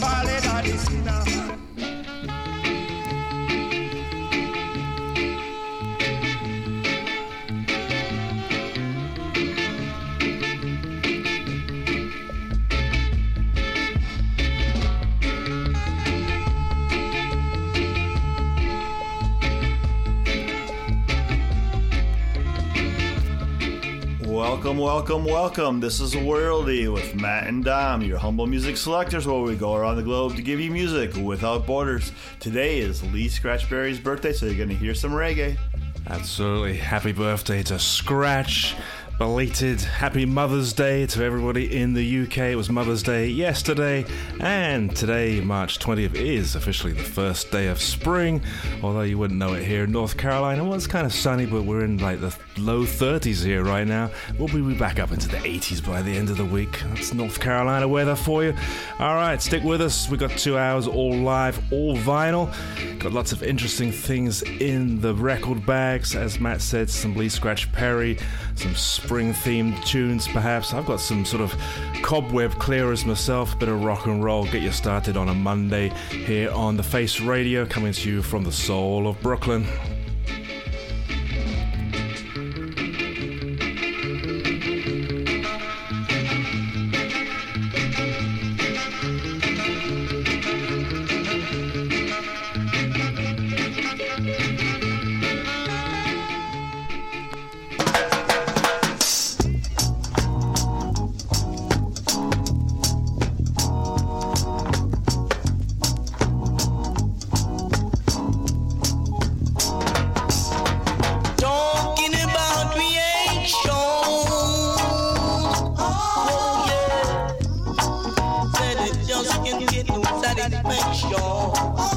Winner. Welcome, welcome, welcome. This is Worldy with Matt and Dom, your humble music selectors, where we go around the globe to give you music without borders. Today is Lee Scratch Perry's birthday, so you're going to hear some reggae. Absolutely. Happy birthday to Scratch. Belated Happy Mother's Day to everybody in the UK. It was Mother's Day yesterday, and today, March 20th, is officially the first day of spring. Although you wouldn't know it here in North Carolina. Well, it's kind of sunny, but we're in like the low 30s here right now. We'll be back up into the 80s by the end of the week. That's North Carolina weather for you. All right, stick with us. We've got two hours all live, all vinyl. Got lots of interesting things in the record bags. As Matt said, some Lee Scratch Perry, some spring themed tunes perhaps. I've got some sort of cobweb clearers myself, bit of rock and roll. Get you started on a Monday here on The Face Radio, coming to you from the soul of Brooklyn. Satisfaction.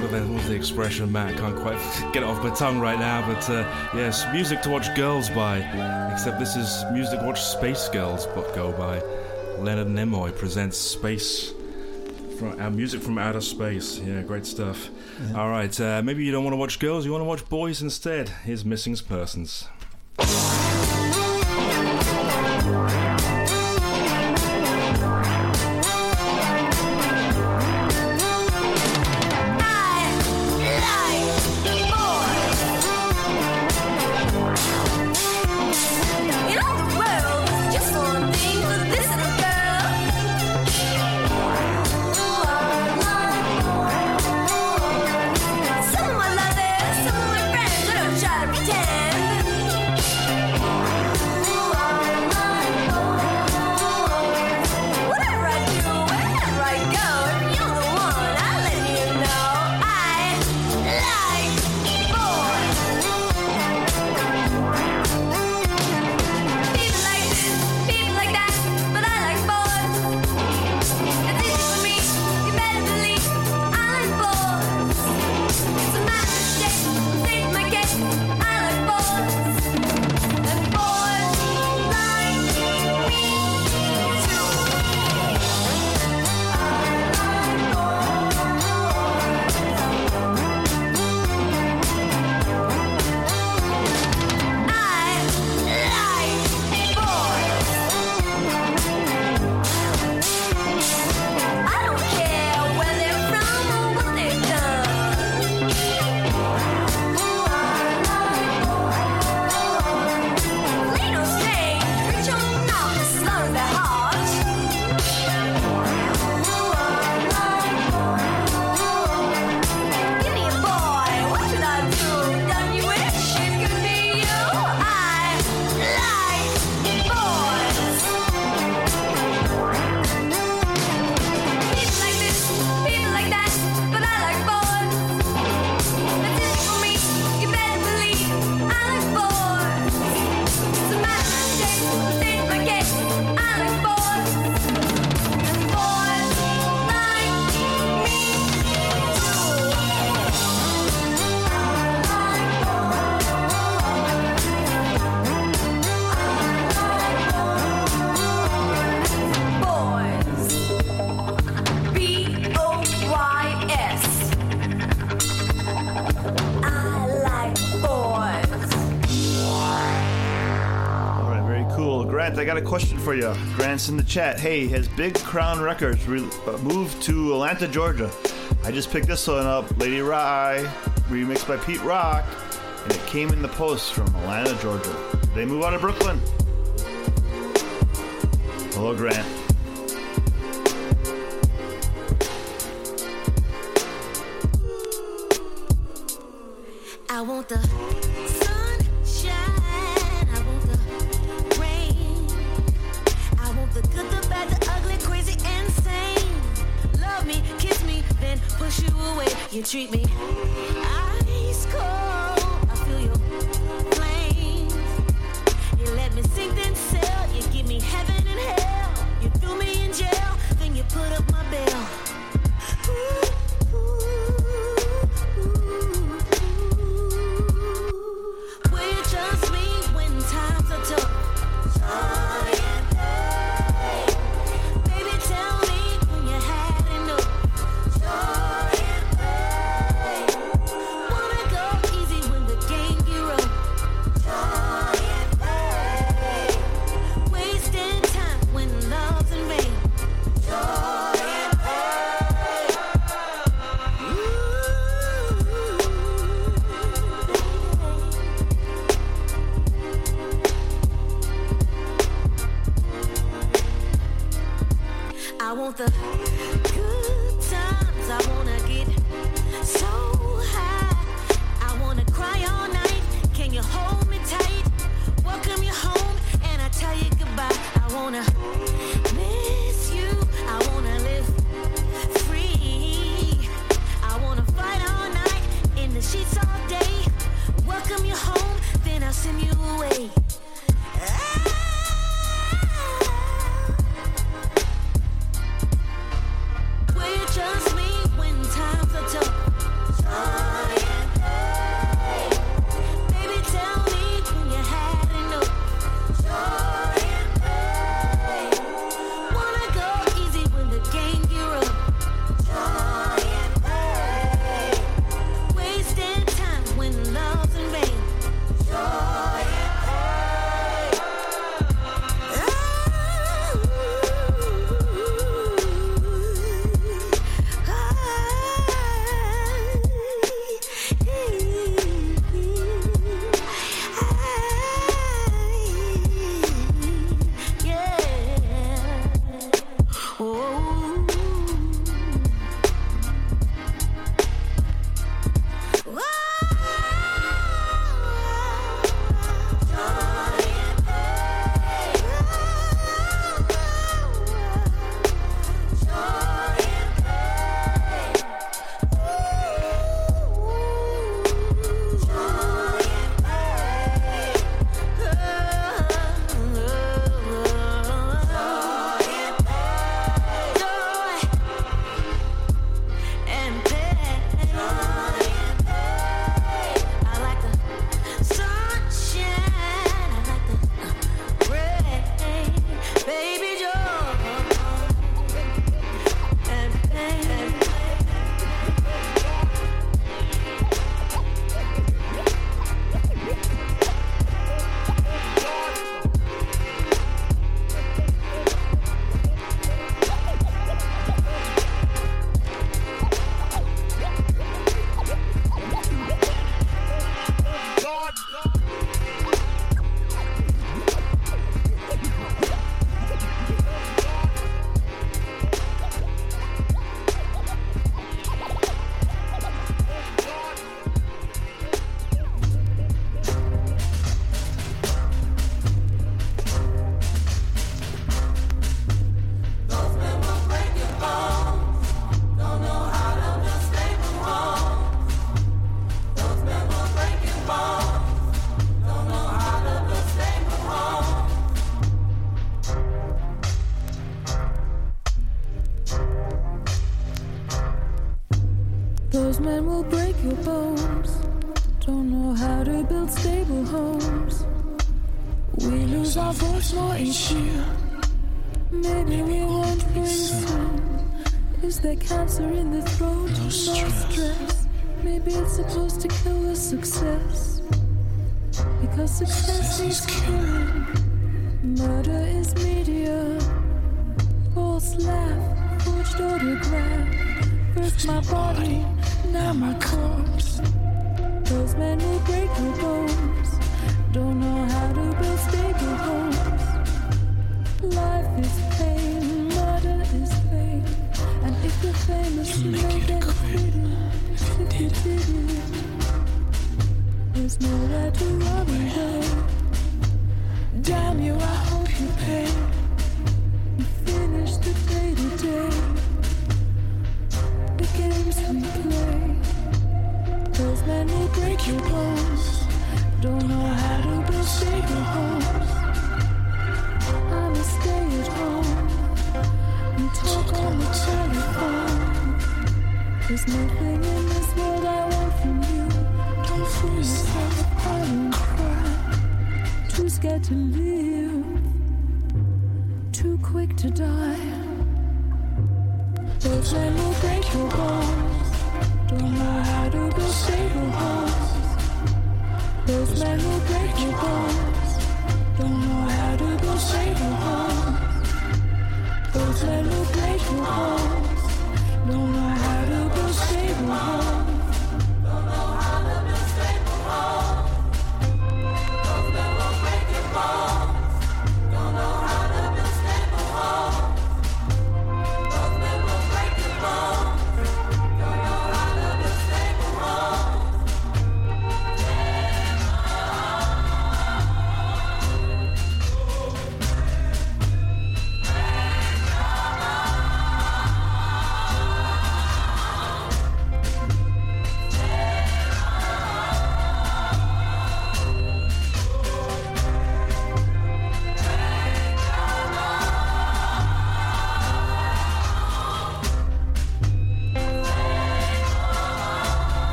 what, the, what was the expression, Matt? I can't quite get it off my tongue right now, but uh, yes, music to watch girls by. Except this is music to watch space girls but go by. Leonard Nimoy presents Space. From our music from outer space. Yeah, great stuff. Yeah. All right, uh, maybe you don't want to watch girls, you want to watch boys instead. Here's Missing Persons. this in the chat. Hey, has Big Crown Records re- uh, moved to Atlanta, Georgia? I just picked this one up, Lady Wray, remixed by Pete Rock, and it came in the post from Atlanta, Georgia. They move out of Brooklyn. Hello, Grant. I want the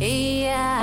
Iakai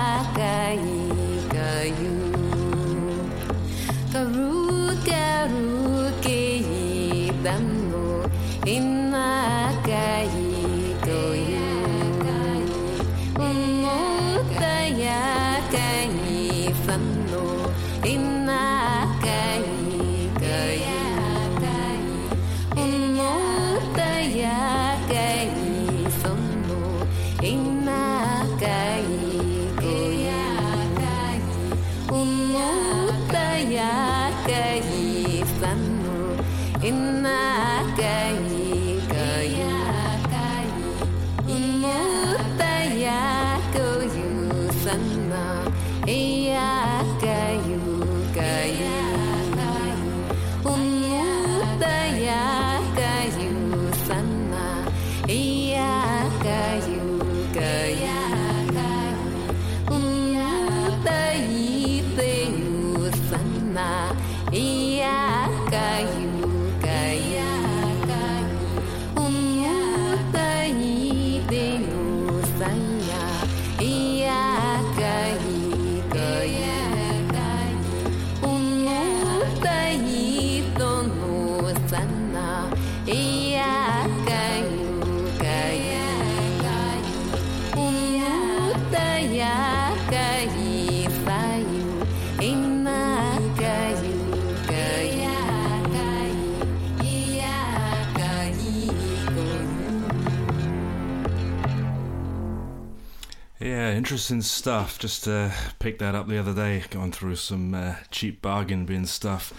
interesting stuff. Just uh, picked that up the other day, going through some uh, cheap bargain bin stuff.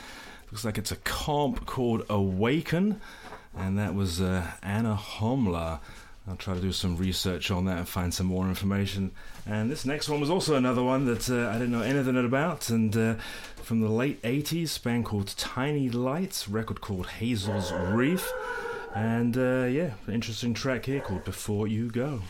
Looks like it's a comp called Awaken, and that was uh, Anna Homla. I'll try to do some research on that and find some more information. And this next one was also another one that uh, I didn't know anything about, and uh, from the late 80s, band called Tiny Lights, record called Hazel's Wreath. And uh, yeah, interesting track here called Before You Go.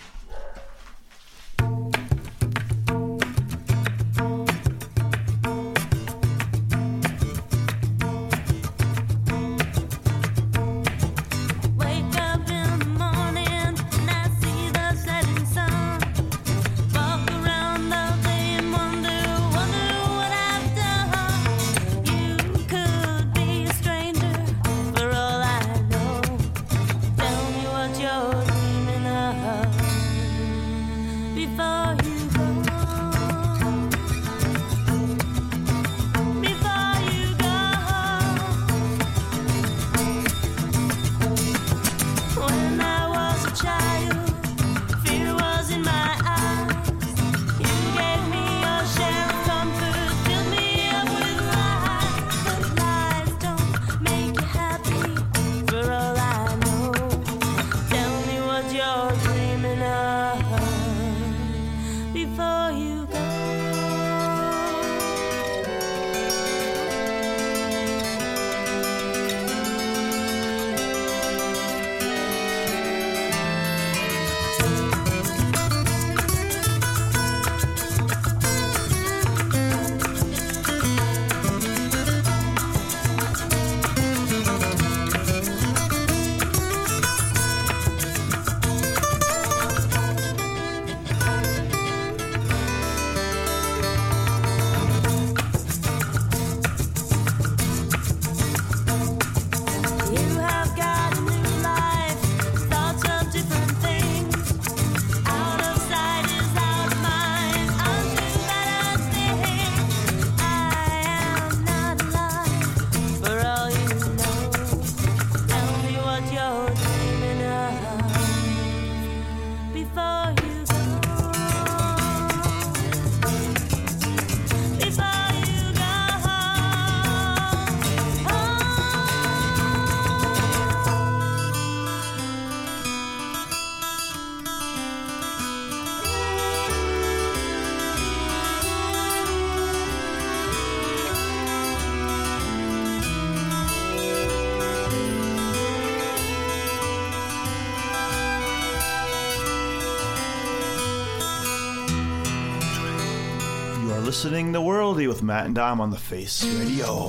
Listening to Worldy with Matt and Dom on the Face Radio.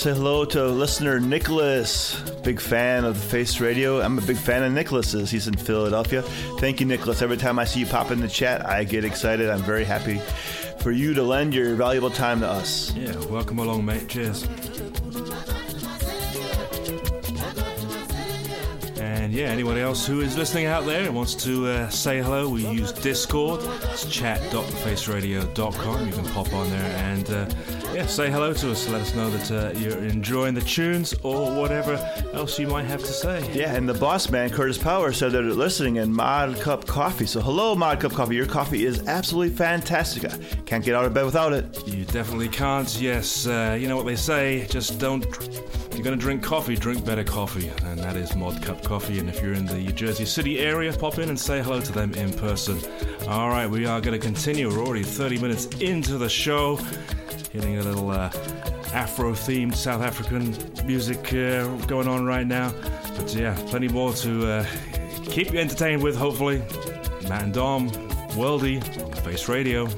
Say hello to listener Nicholas. Big fan of the Face Radio. I'm a big fan of Nicholas's. He's in Philadelphia. Thank you, Nicholas. Every time I see you pop in the chat, I get excited. I'm very happy for you to lend your valuable time to us. Yeah, welcome along, mate. Cheers. And yeah, anybody else who is listening out there and wants to uh, say hello, we use Discord. It's chat.thefaceradio.com. You can pop on there and uh, yeah, say hello to us. Let us know that uh, you're enjoying the tunes or whatever else you might have to say. Yeah, and the boss man, Curtis Power, said that they're listening in Modcup Coffee. So, hello, Modcup Coffee. Your coffee is absolutely fantastic. I can't get out of bed without it. You definitely can't. Yes, uh, you know what they say. Just don't. You're going to drink coffee, drink better coffee. And that is Modcup Coffee. And if you're in the Jersey City area, pop in and say hello to them in person. All right, we are going to continue. We're already 30 minutes into the show. Hitting a little uh, Afro themed South African music uh, going on right now. But yeah, plenty more to uh, keep you entertained with, hopefully. Matt and Dom, Worldy, Face Radio.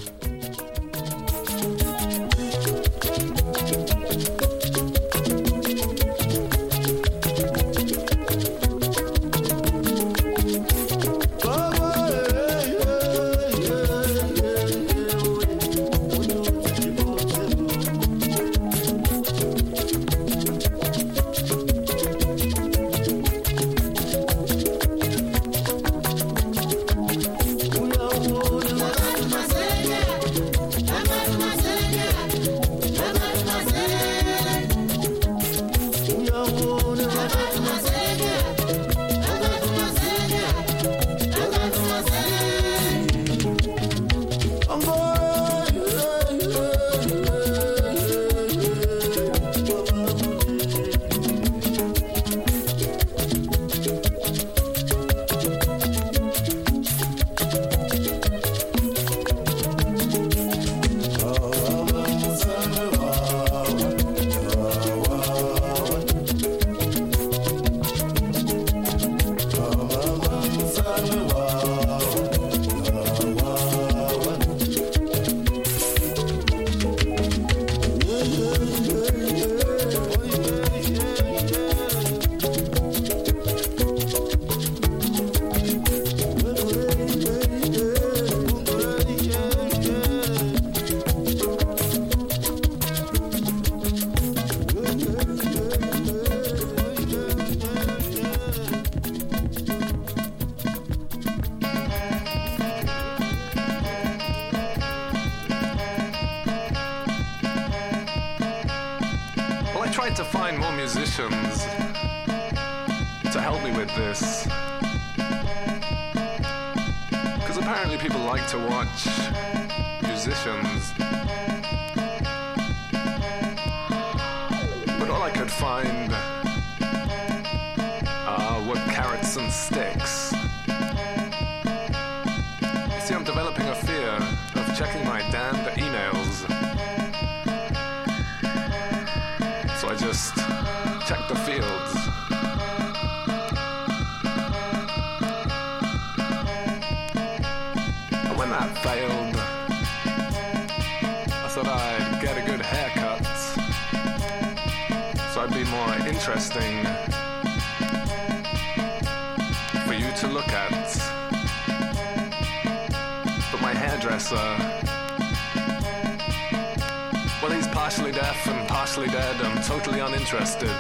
Well, he's partially deaf and partially dead. I'm totally uninterested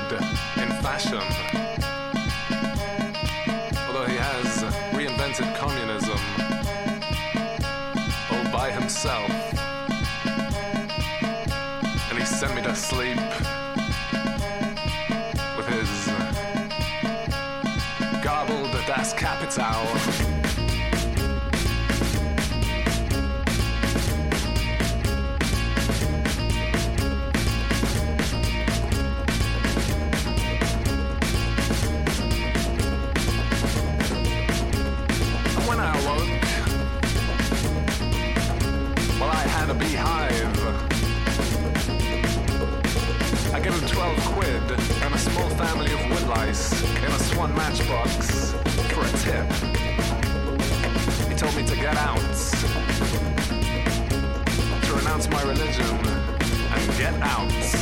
in fashion. one matchbox for a tip. He told me to get out, to renounce my religion, and get out.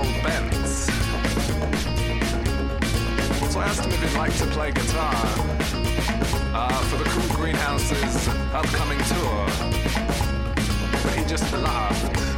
Carl Bentz. So I asked him if he'd like to play guitar uh, for the Cool Greenhouse's upcoming tour, but he just laughed.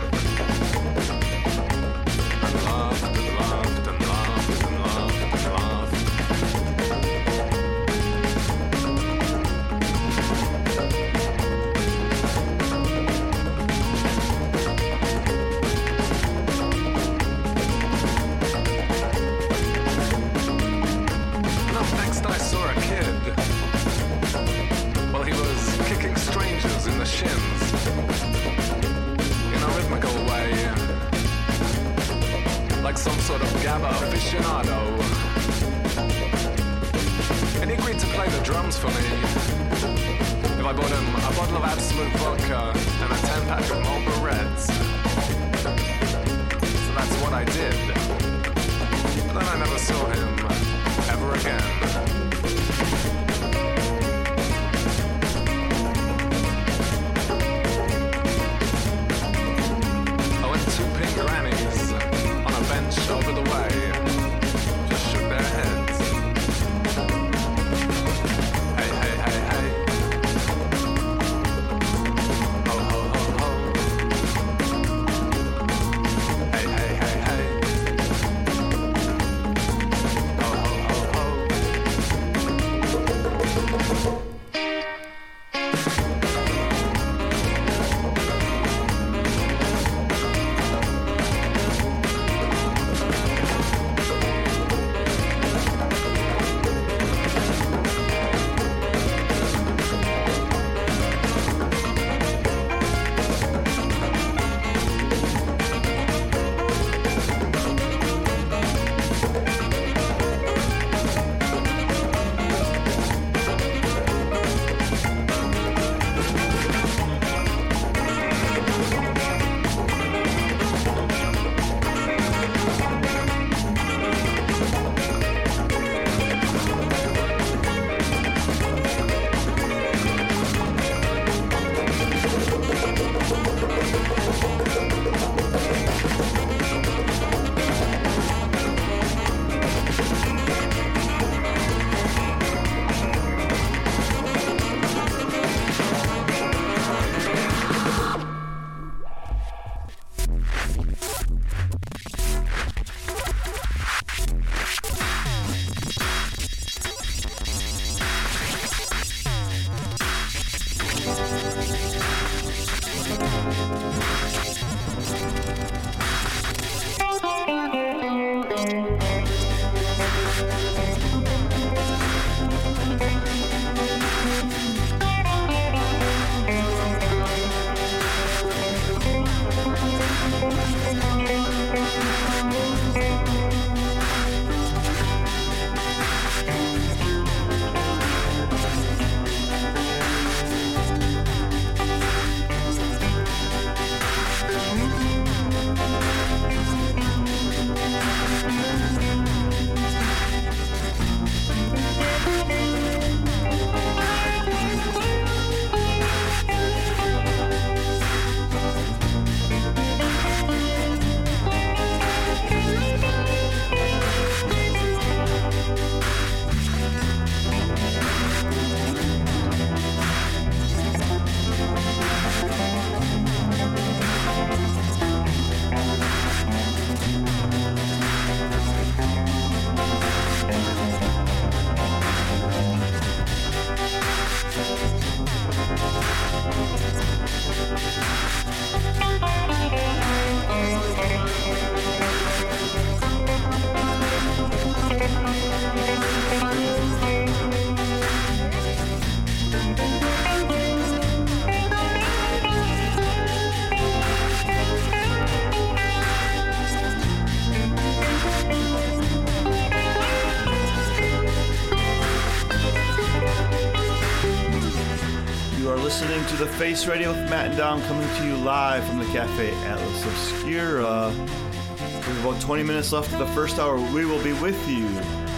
Face Radio with Matt and Dom coming to you live from the Cafe Atlas Obscura. We have about 20 minutes left of the first hour. We will be with you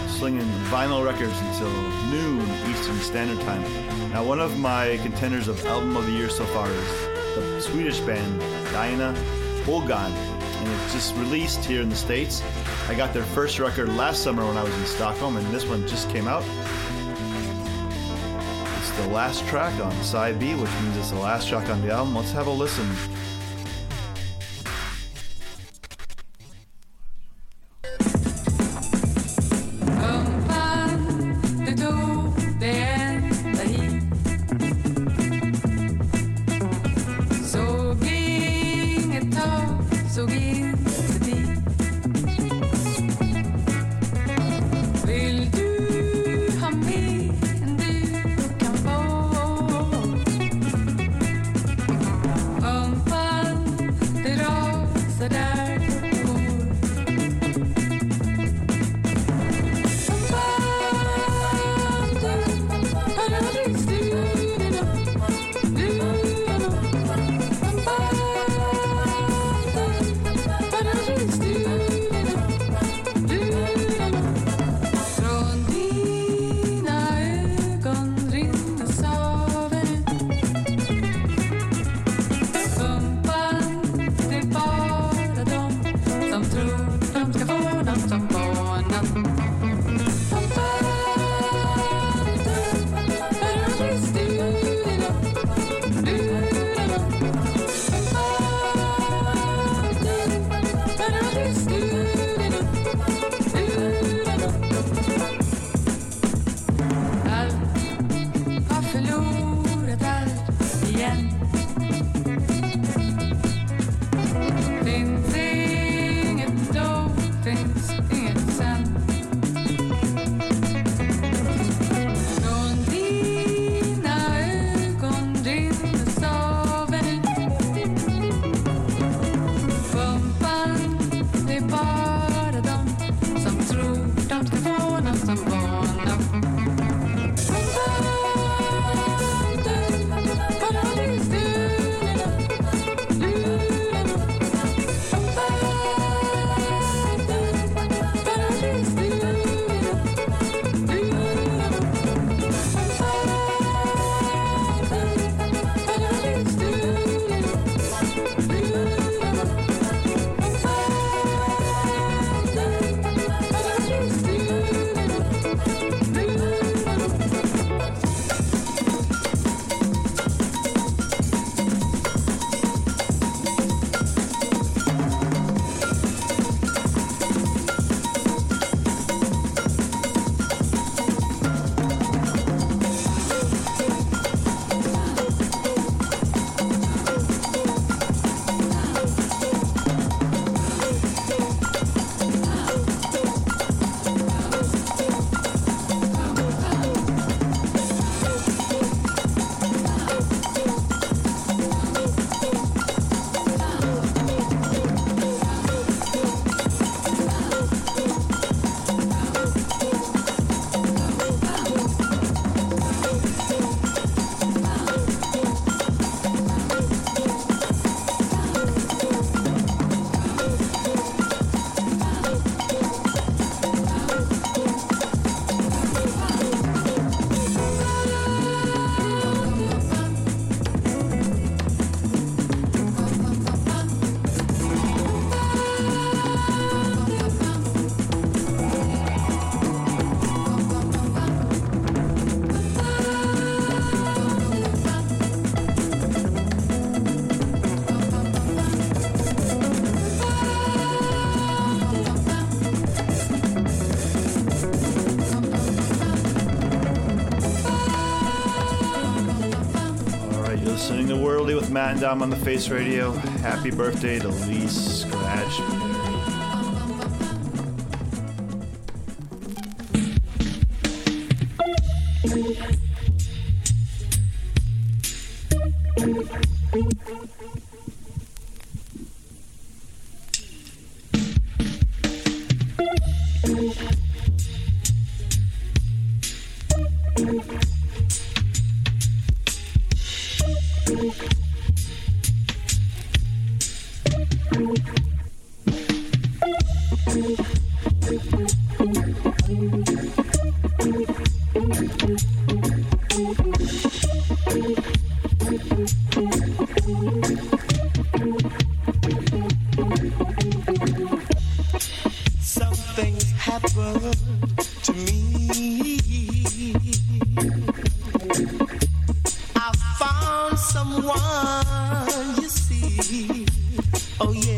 slinging vinyl records until noon Eastern Standard Time. Now, one of my contenders of Album of the Year so far is the Swedish band Dina Ögon, and it's just released here in the States. I got their first record last summer when I was in Stockholm, and this one just came out. Last track on side B, which means it's the last track on the album. Let's have a listen. Dom on the Face Radio. Happy birthday to Lee someone, you see. Oh, yeah.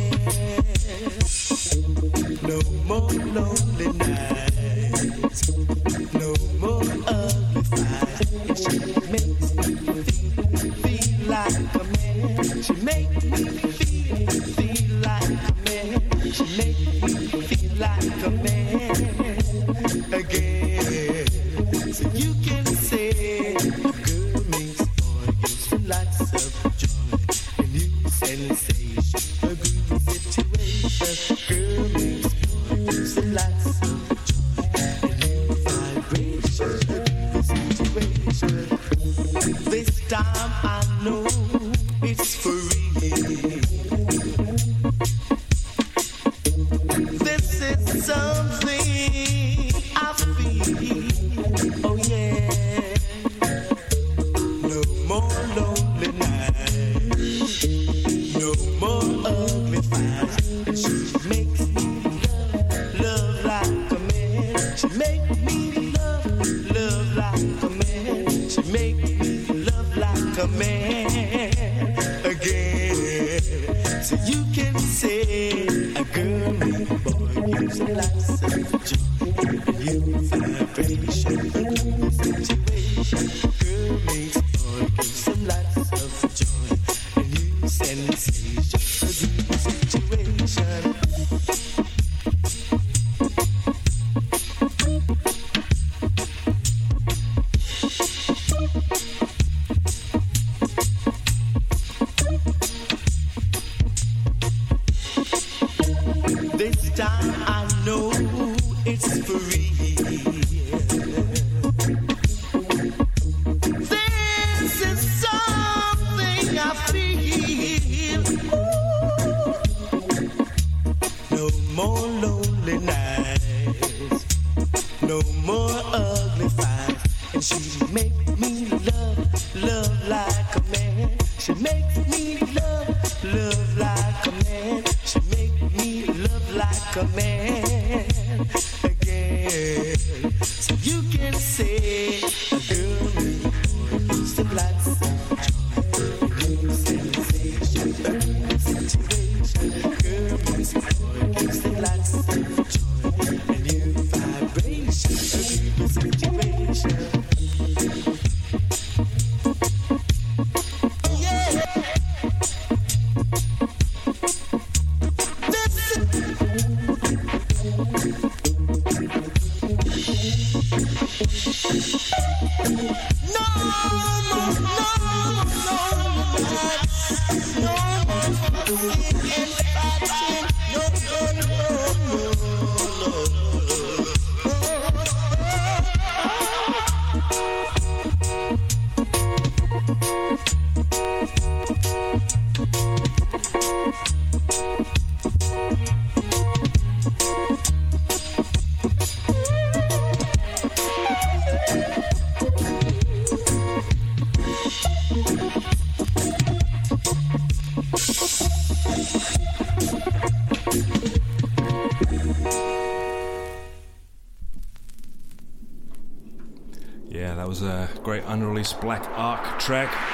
Unreleased Black Ark track.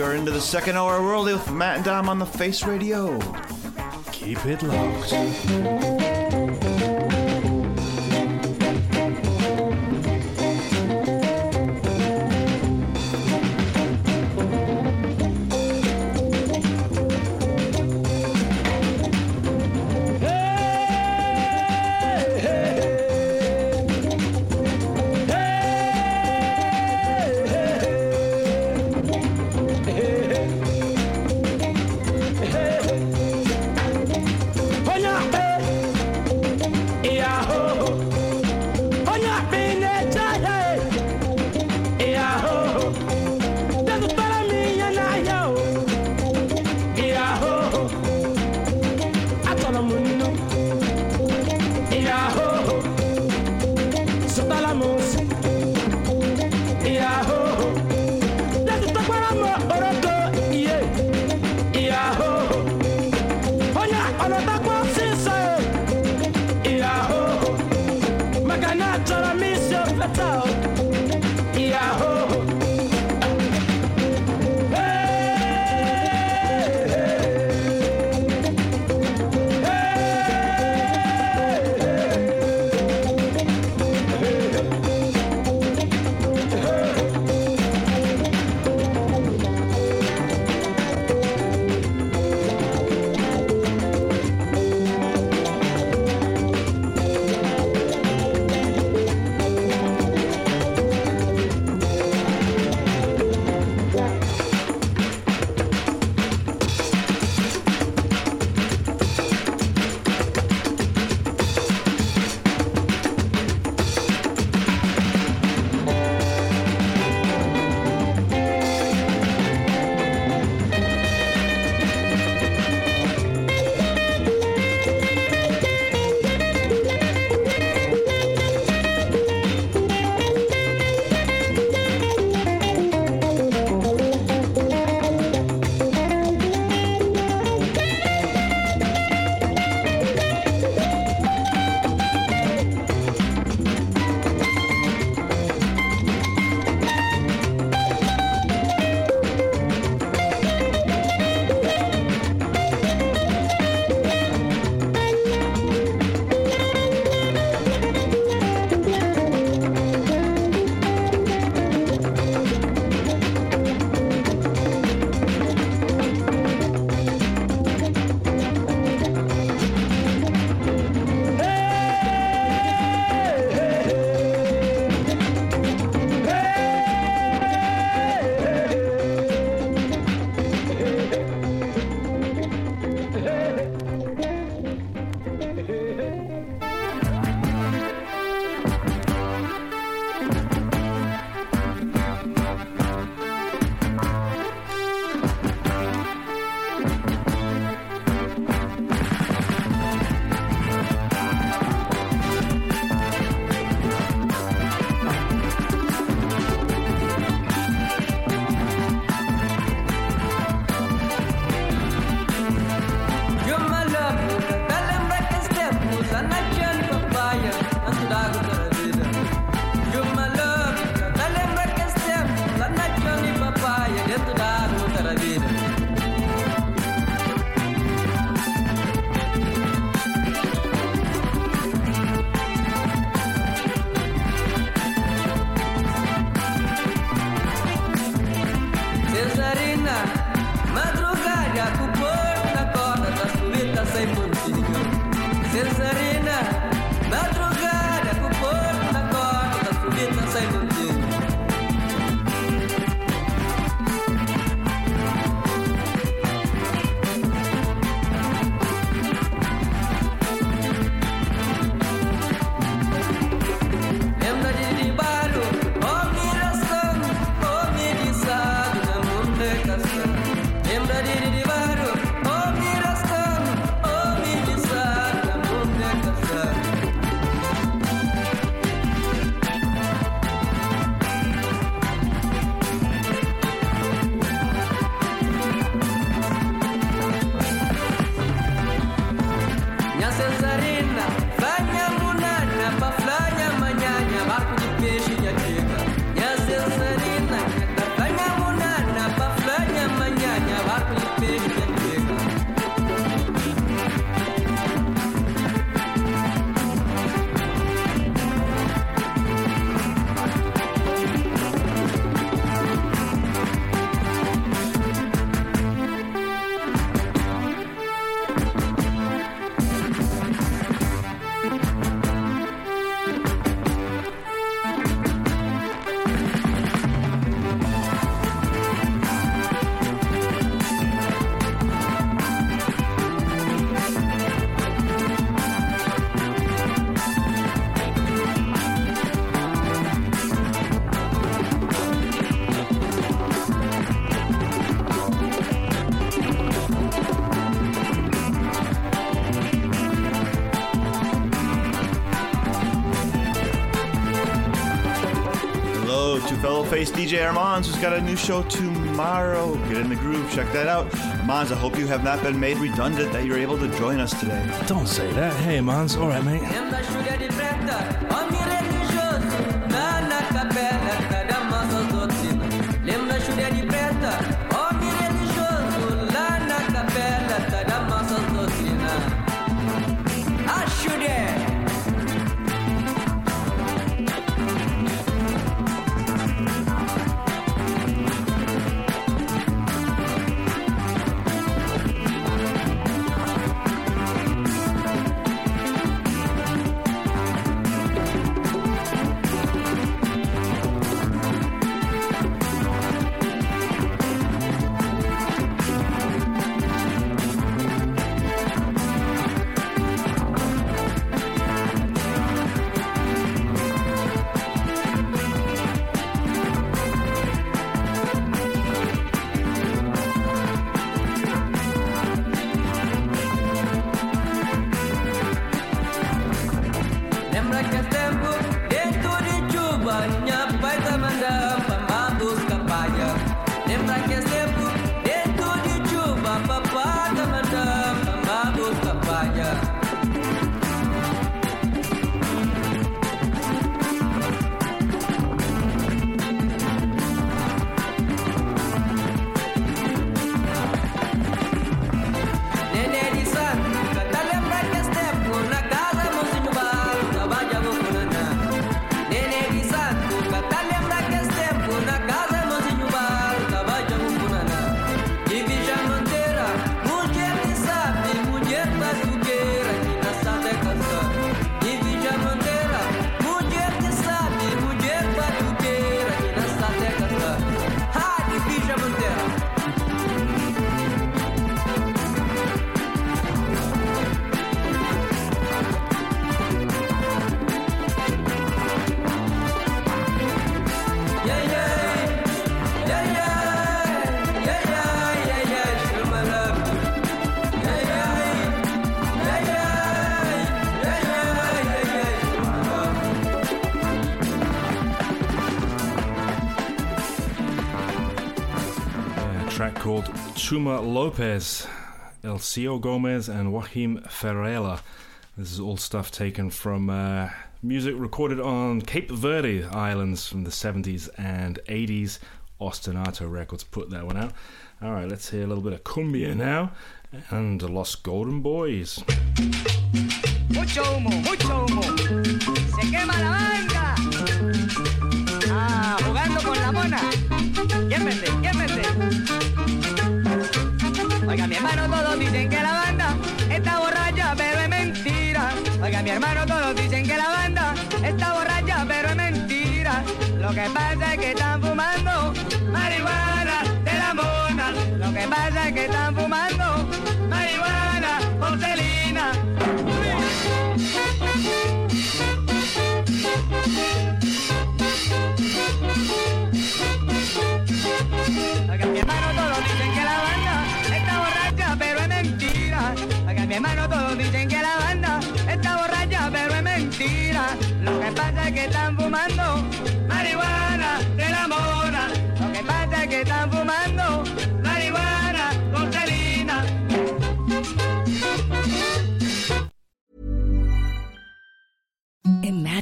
Right, folks. You are into the second hour world with Matt and Dom on the Face Radio. Keep it locked. DJ Armands, who's got a new show tomorrow. Get in the groove, check that out. Armands, I hope you have not been made redundant that you're able to join us today. Don't say that. Hey, Mons. All right, mate. Chuma Lopez, Elcio Gomez, and Joaquim Ferreira. This is all stuff taken from uh, music recorded on Cape Verde Islands from the 70s and 80s. Ostinato Records put that one out. All right, let's hear a little bit of cumbia now and Los Golden Boys. Mucho humo, mucho humo. Se quema la dicen que la banda está borracha, pero es mentira. Oiga, mi hermano, todos dicen que la banda está borracha, pero es mentira. Lo que pasa hermano, todos dicen que la banda está borracha, pero es mentira. Lo que pasa es que están fumando marihuana de la mona. Lo que pasa es que están fumando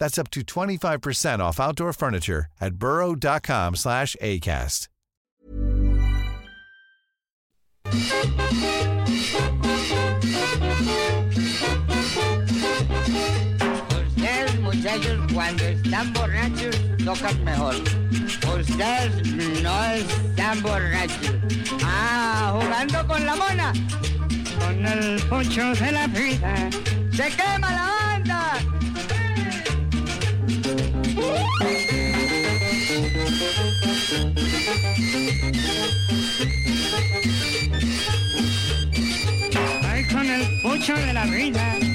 That's up to 25% off outdoor furniture at burrow.com slash ACAST. Ustedes, muchachos, cuando están borrachos, tocan mejor. Ustedes no están borrachos. Ah, jugando con la mona. Con el poncho de la vida. ¡Se quema la banda! Ay, con el poncho de la vida.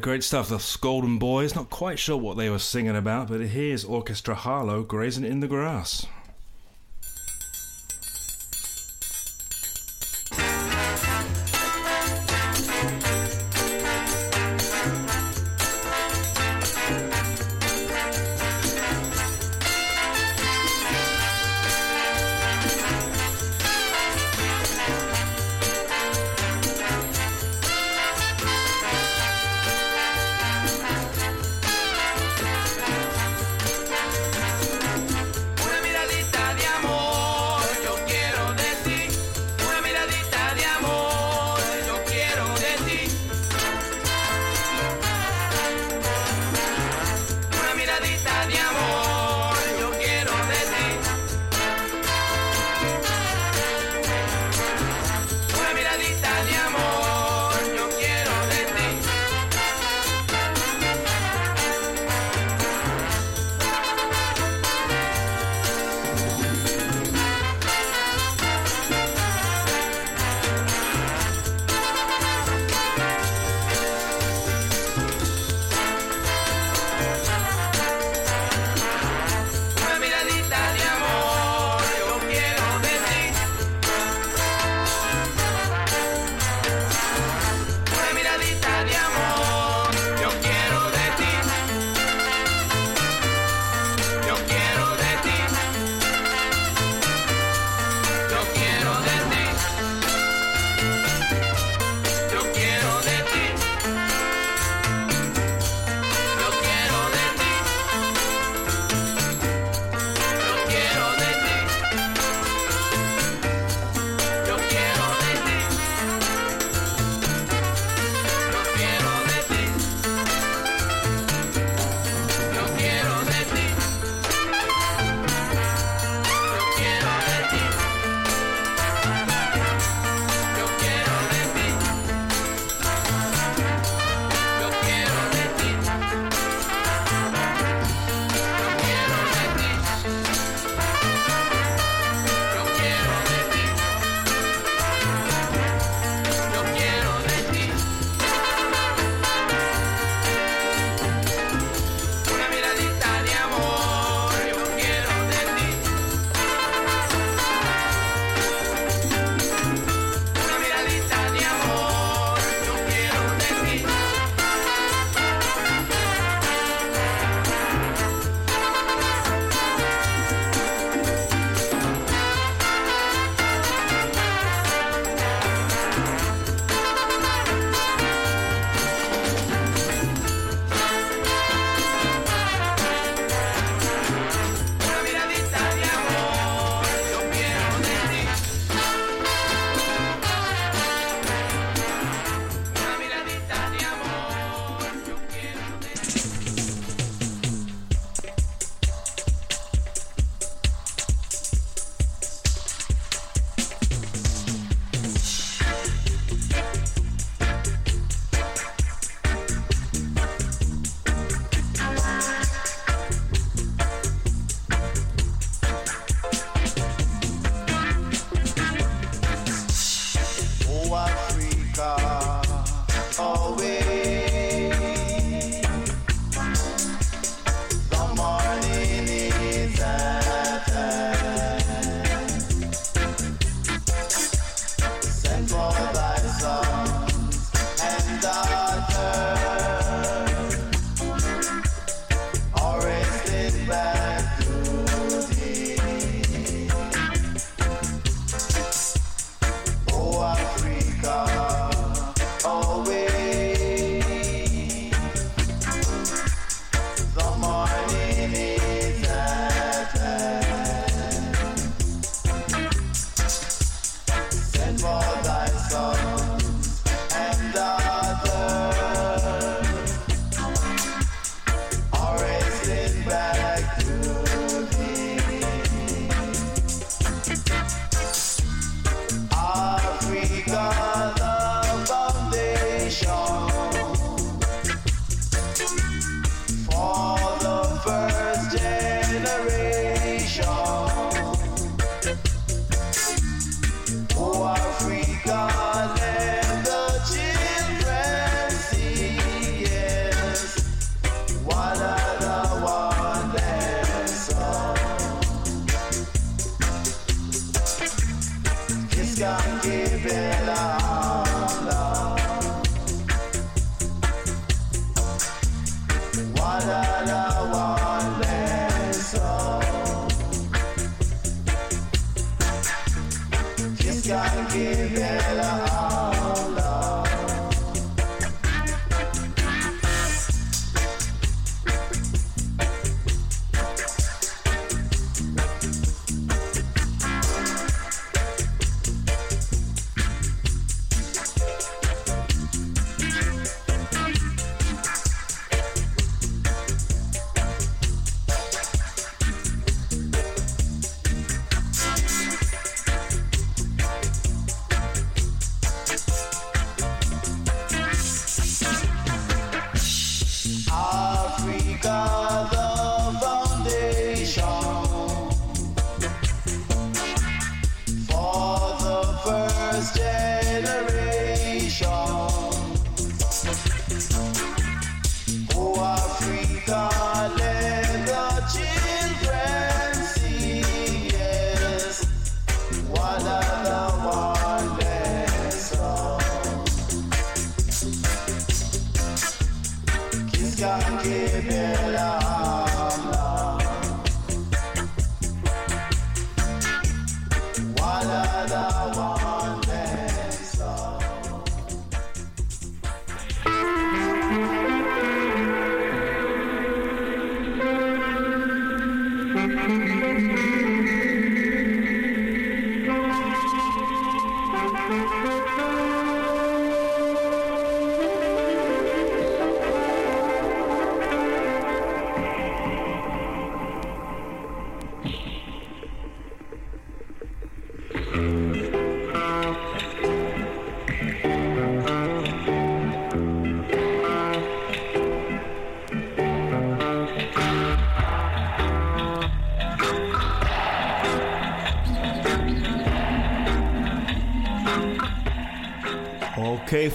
Great stuff. The Golden Boys. Not quite sure what they were singing about, but here's Orchestra Harlow grazing in the grass.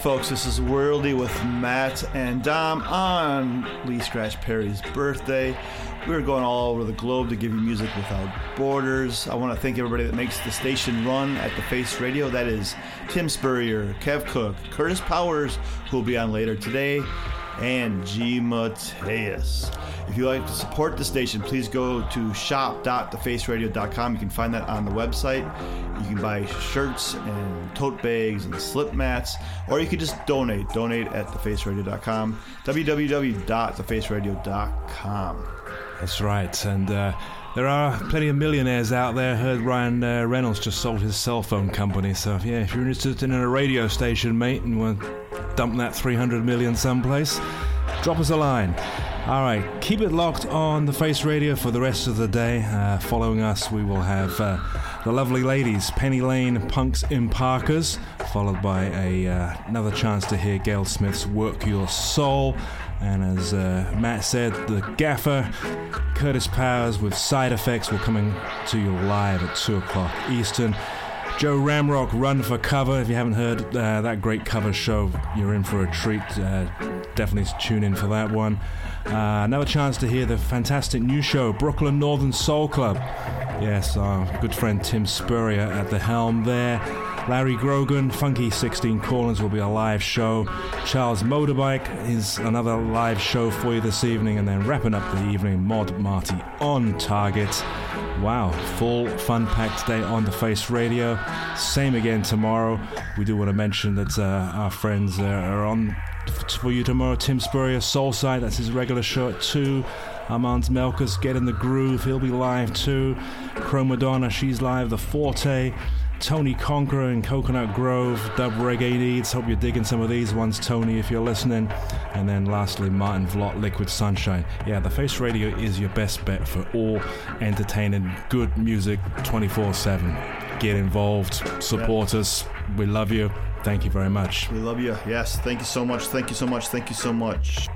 Folks, this is Worldy with Matt and Dom on Lee Scratch Perry's birthday. We're going all over the globe to give you music without borders. I want to thank everybody that makes the station run at the Face Radio. That is Tim Spurrier, Kev Cook, Curtis Powers, who will be on later today, and G. Mateus. If you'd like to support the station, please go to shop.thefaceradio.com. You can find that on the website. You can buy shirts and tote bags and slip mats, or you can just donate. Donate at thefaceradio.com. www.thefaceradio.com. That's right, and uh, there are plenty of millionaires out there. Heard Ryan uh, Reynolds just sold his cell phone company, so yeah, if you're interested in a radio station, mate, and want to dump that 300 million someplace, drop us a line. All right, keep it locked on the Face Radio for the rest of the day. Uh, following us, we will have uh, the lovely ladies, Penny Lane, Punks in Parkas, followed by a uh, another chance to hear Gail Smith's "Work Your Soul." And as uh, Matt said, the gaffer, Curtis Powers with side effects, will coming to you live at 2 o'clock Eastern. Joe Ramrock, Run for Cover. If you haven't heard uh, that great cover show, you're in for a treat. Uh, definitely tune in for that one. Uh, another chance to hear the fantastic new show, Brooklyn Northern Soul Club. Yes, our good friend Tim Spurrier at the helm there. Larry Grogan, Funky 16 Corners will be a live show. Charles Motorbike is another live show for you this evening. And then wrapping up the evening, Mod Marty on target. Wow, full fun packed day on the Face Radio. Same again tomorrow. We do want to mention that uh, our friends uh, are on for you tomorrow. Tim Spurrier, Soulside, that's his regular show at 2. Armands Melkus, Get in the Groove, he'll be live too. Chromadonna, she's live. The Forte, Tony Conqueror in Coconut Grove, Dub Reggae Needs. Hope you're digging some of these ones, Tony, if you're listening. And then lastly, Martin Vlot, Liquid Sunshine. Yeah, the Face Radio is your best bet for all entertaining, good music 24 7. Get involved, support us. We love you. Thank you very much. We love you. Yes, thank you so much. Thank you so much. Thank you so much.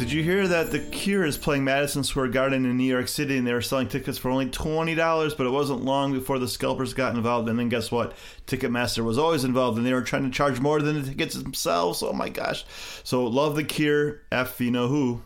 did you hear that The Cure is playing Madison Square Garden in New York City and they were selling tickets for only $20, but it wasn't long before the scalpers got involved. And then guess what? Ticketmaster was always involved and they were trying to charge more than the tickets themselves. Oh my gosh. So love The Cure, F you know who.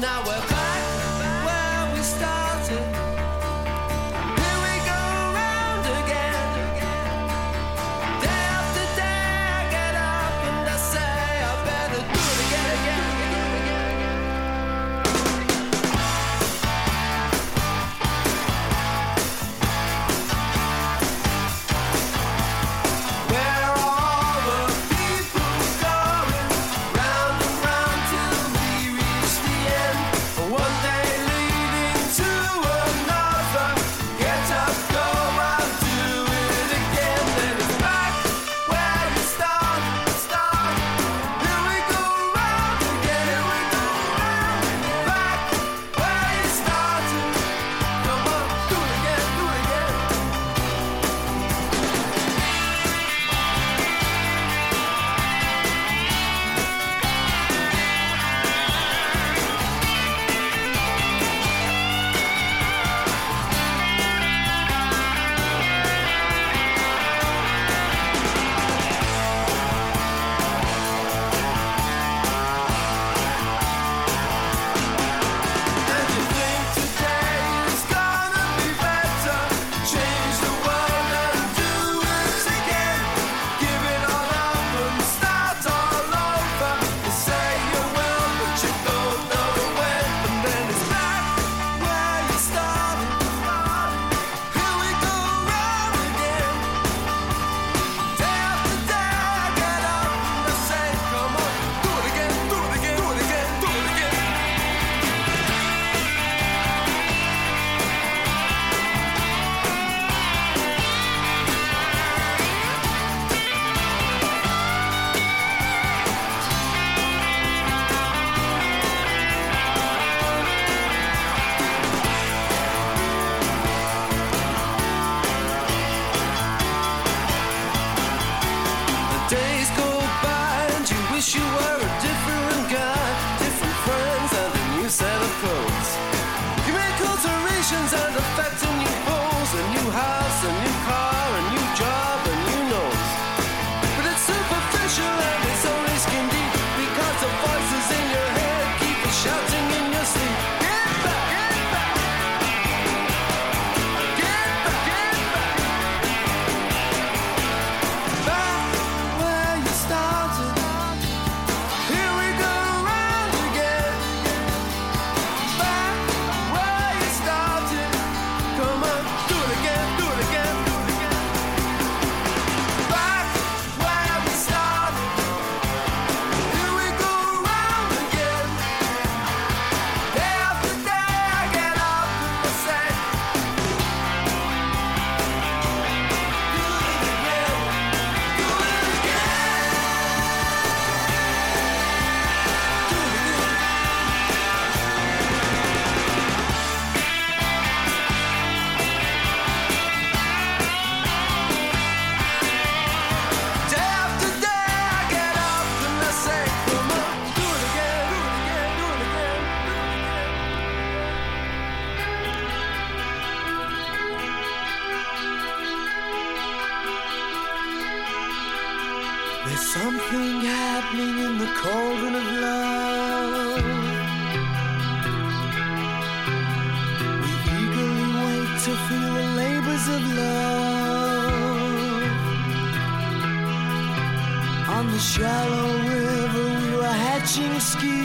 Now we're back the shallow river we were hatching schemes.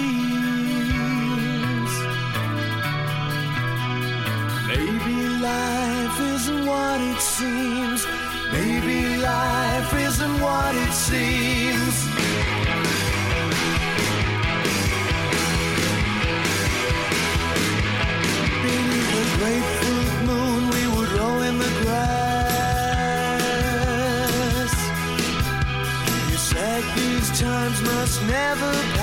Maybe life isn't what it seems. Maybe life isn't what it seems. Maybe the great times must never pass.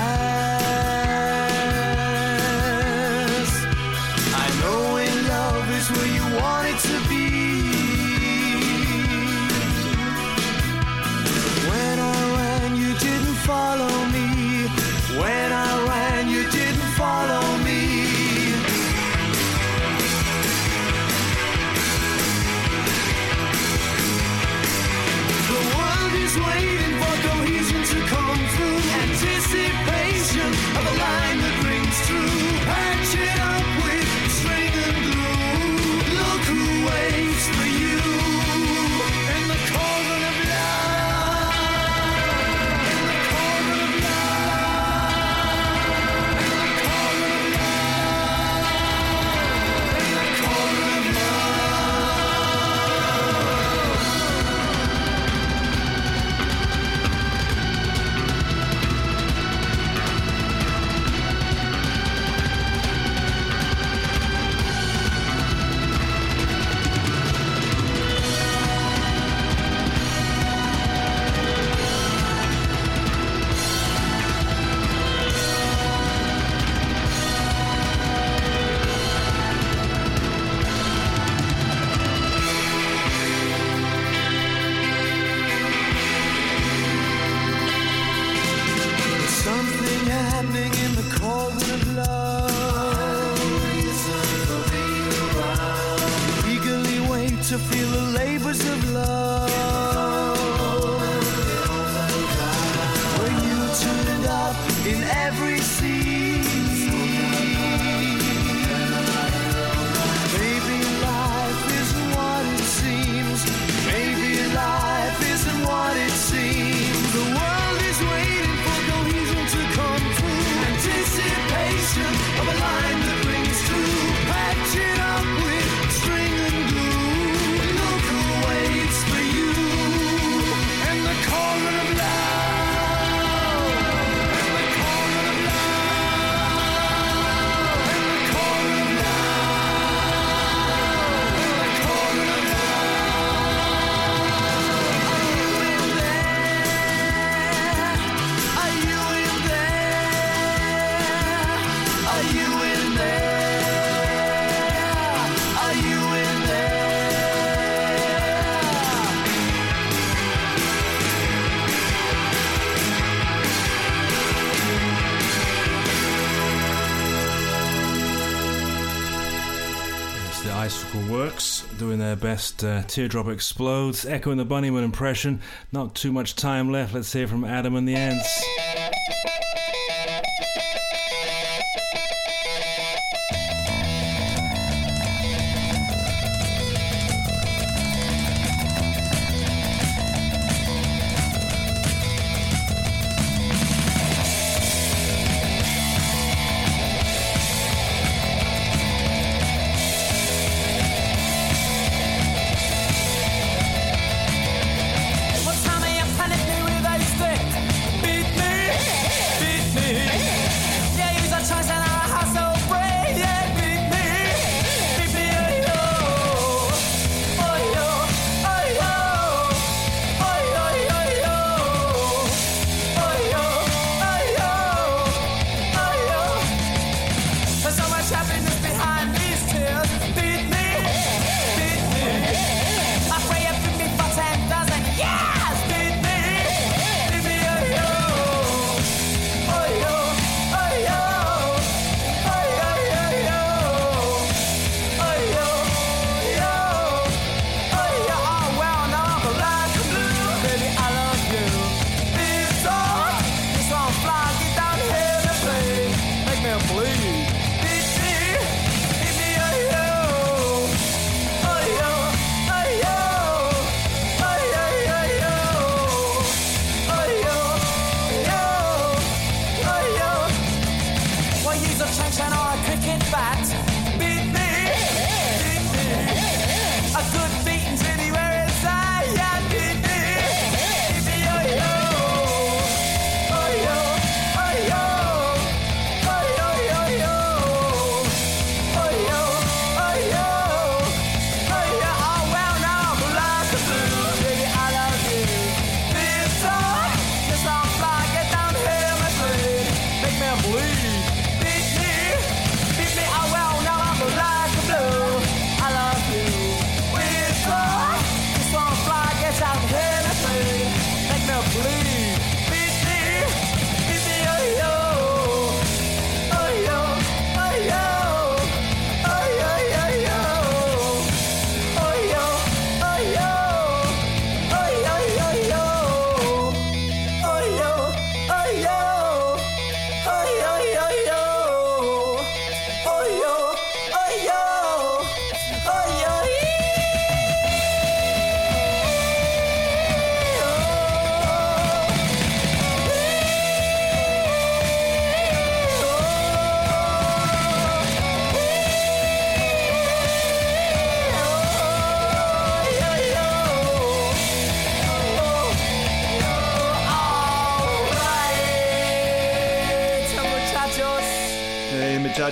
best uh, Teardrop Explodes. Echo the Bunnymen impression. Not too much time left. Let's hear from Adam and the Ants.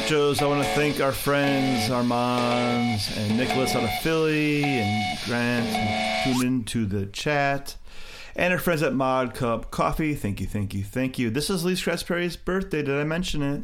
nachos. I want to thank our friends Armands and Nicholas out of Philly and Grant who tuned into the chat. And our friends at Modcup Coffee. Thank you, thank you, thank you. This is Lee Scratch Perry's birthday. Did I mention it?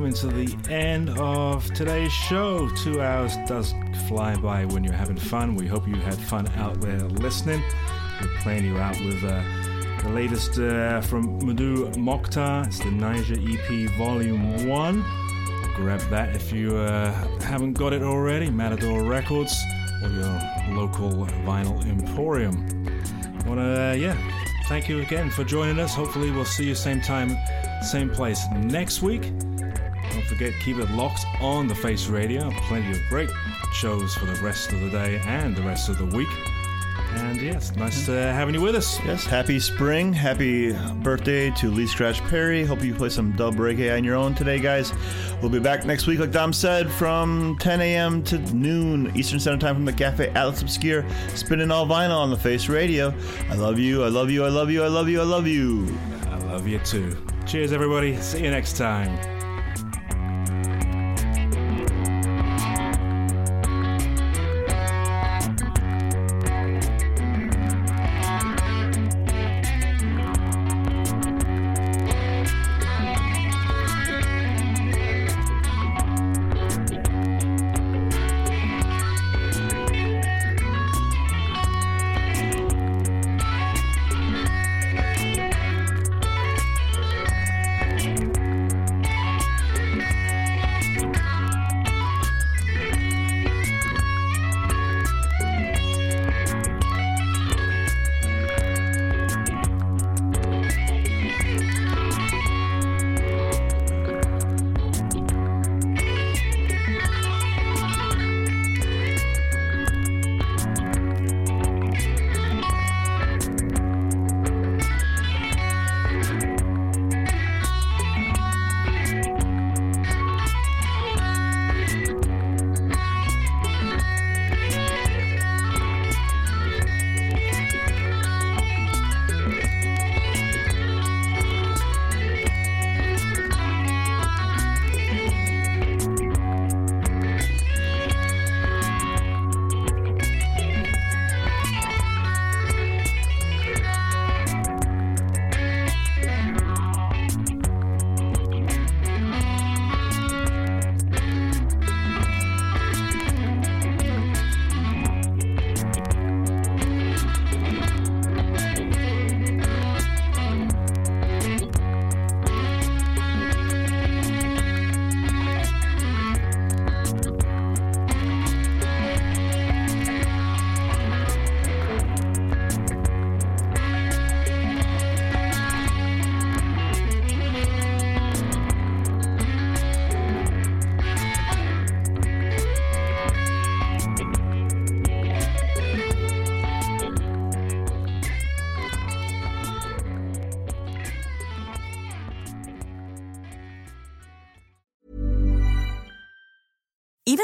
Coming to the end of today's show. Two hours does fly by when you're having fun. We hope you had fun out there listening. We're playing you out with uh, the latest uh, from Mdou Moctar. It's the Niger EP Volume 1. Grab that if you uh, haven't got it already. Matador Records or your local vinyl emporium. Wanna, uh, yeah, thank you again for joining us. Hopefully, we'll see you same time, same place next week. Forget, keep it locked on the Face Radio. Plenty of great shows for the rest of the day and the rest of the week. And yes, nice uh, having you with us. Yes, happy spring. Happy birthday to Lee Scratch Perry. Hope you play some dub reggae on your own today, guys. We'll be back next week, like Dom said, from 10 a.m. to noon Eastern Standard Time from the Cafe Atlas Obscure, spinning all vinyl on the Face Radio. I love you, I love you, I love you, I love you, I love you. I love you too. Cheers, everybody. See you next time.